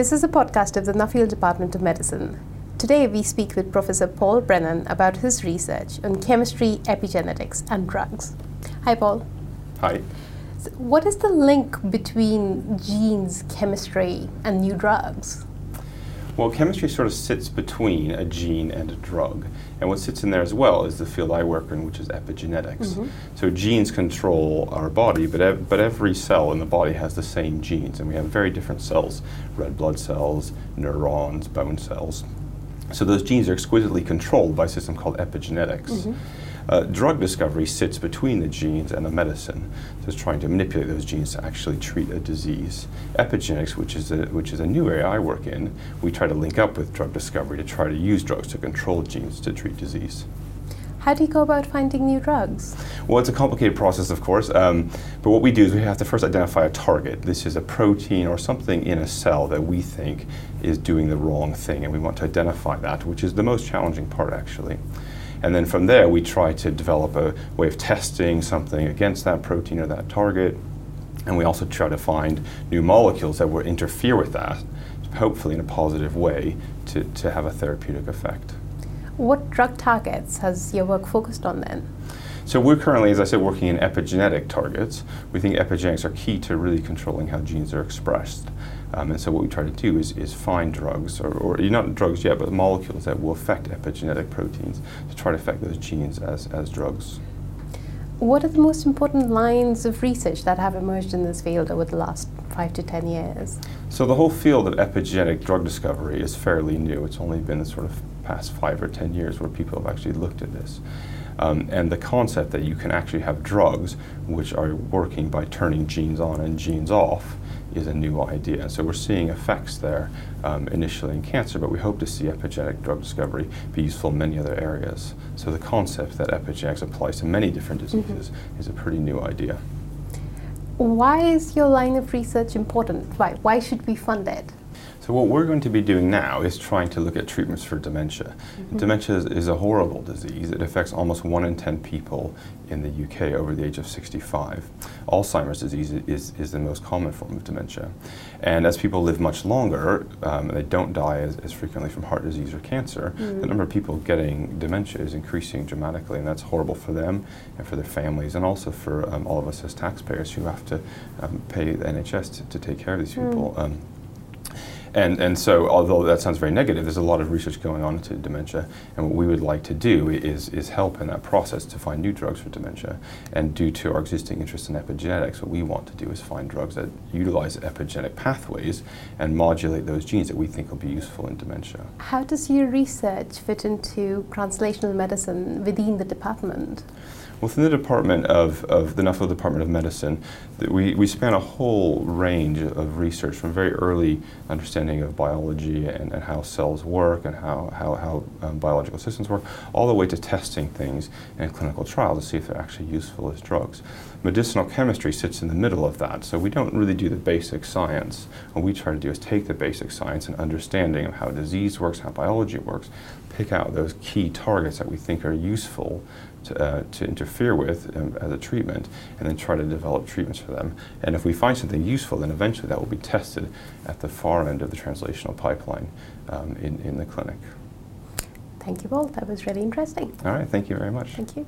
This is a podcast of the Nuffield Department of Medicine. Today we speak with Professor Paul Brennan about his research on chemistry, epigenetics, and drugs. Hi, Paul. Hi. So what is the link between genes, chemistry, and new drugs? Well, chemistry sort of sits between a gene and a drug. And what sits in there as well is the field I work in, which is epigenetics. Mm-hmm. So genes control our body, but, ev- but every cell in the body has the same genes. And we have very different cells red blood cells, neurons, bone cells. So those genes are exquisitely controlled by a system called epigenetics. Mm-hmm. Uh, drug discovery sits between the genes and the medicine. So it's trying to manipulate those genes to actually treat a disease. Epigenetics, which is a, which is a new area I work in, we try to link up with drug discovery to try to use drugs to control genes to treat disease. How do you go about finding new drugs? Well, it's a complicated process, of course. Um, but what we do is we have to first identify a target. This is a protein or something in a cell that we think is doing the wrong thing, and we want to identify that, which is the most challenging part, actually. And then from there, we try to develop a way of testing something against that protein or that target. And we also try to find new molecules that will interfere with that, hopefully in a positive way, to, to have a therapeutic effect. What drug targets has your work focused on then? So we're currently, as I said, working in epigenetic targets. We think epigenetics are key to really controlling how genes are expressed. Um, and so what we try to do is, is find drugs, or, or, not drugs yet, but molecules that will affect epigenetic proteins to try to affect those genes as, as drugs. What are the most important lines of research that have emerged in this field over the last five to ten years? So the whole field of epigenetic drug discovery is fairly new. It's only been the sort of past five or ten years where people have actually looked at this. Um, and the concept that you can actually have drugs which are working by turning genes on and genes off is a new idea. So we're seeing effects there um, initially in cancer, but we hope to see epigenetic drug discovery be useful in many other areas. So the concept that epigenetics applies to many different mm-hmm. diseases mm-hmm. is a pretty new idea. Why is your line of research important? Why, why should we fund it? So what we're going to be doing now is trying to look at treatments for dementia. Mm-hmm. Dementia is, is, a horrible disease. It affects almost one in 10 people in the UK over the age of 65. Alzheimer's disease is, is the most common form of dementia. And as people live much longer, um, they don't die as, as, frequently from heart disease or cancer, mm-hmm. the number of people getting dementia is increasing dramatically, and that's horrible for them and for their families, and also for um, all of us as taxpayers who have to um, pay the NHS to, to, take care of these mm. people. Mm. And, and so, although that sounds very negative, there's a lot of research going on into dementia. And what we would like to do is, is help in that process to find new drugs for dementia. And due to our existing interest in epigenetics, what we want to do is find drugs that utilize epigenetic pathways and modulate those genes that we think will be useful in dementia. How does your research fit into translational medicine within the department? Within the Department of, of the Nuffield Department of Medicine, we, we span a whole range of research from very early understanding of biology and, and how cells work and how, how, how um, biological systems work, all the way to testing things in clinical trial to see if they're actually useful as drugs. Medicinal chemistry sits in the middle of that, so we don't really do the basic science. What we try to do is take the basic science and understanding of how disease works, how biology works, pick out those key targets that we think are useful uh, to interfere with um, as a treatment and then try to develop treatments for them. And if we find something useful, then eventually that will be tested at the far end of the translational pipeline um, in, in the clinic. Thank you, Paul. That was really interesting. All right. Thank you very much. Thank you.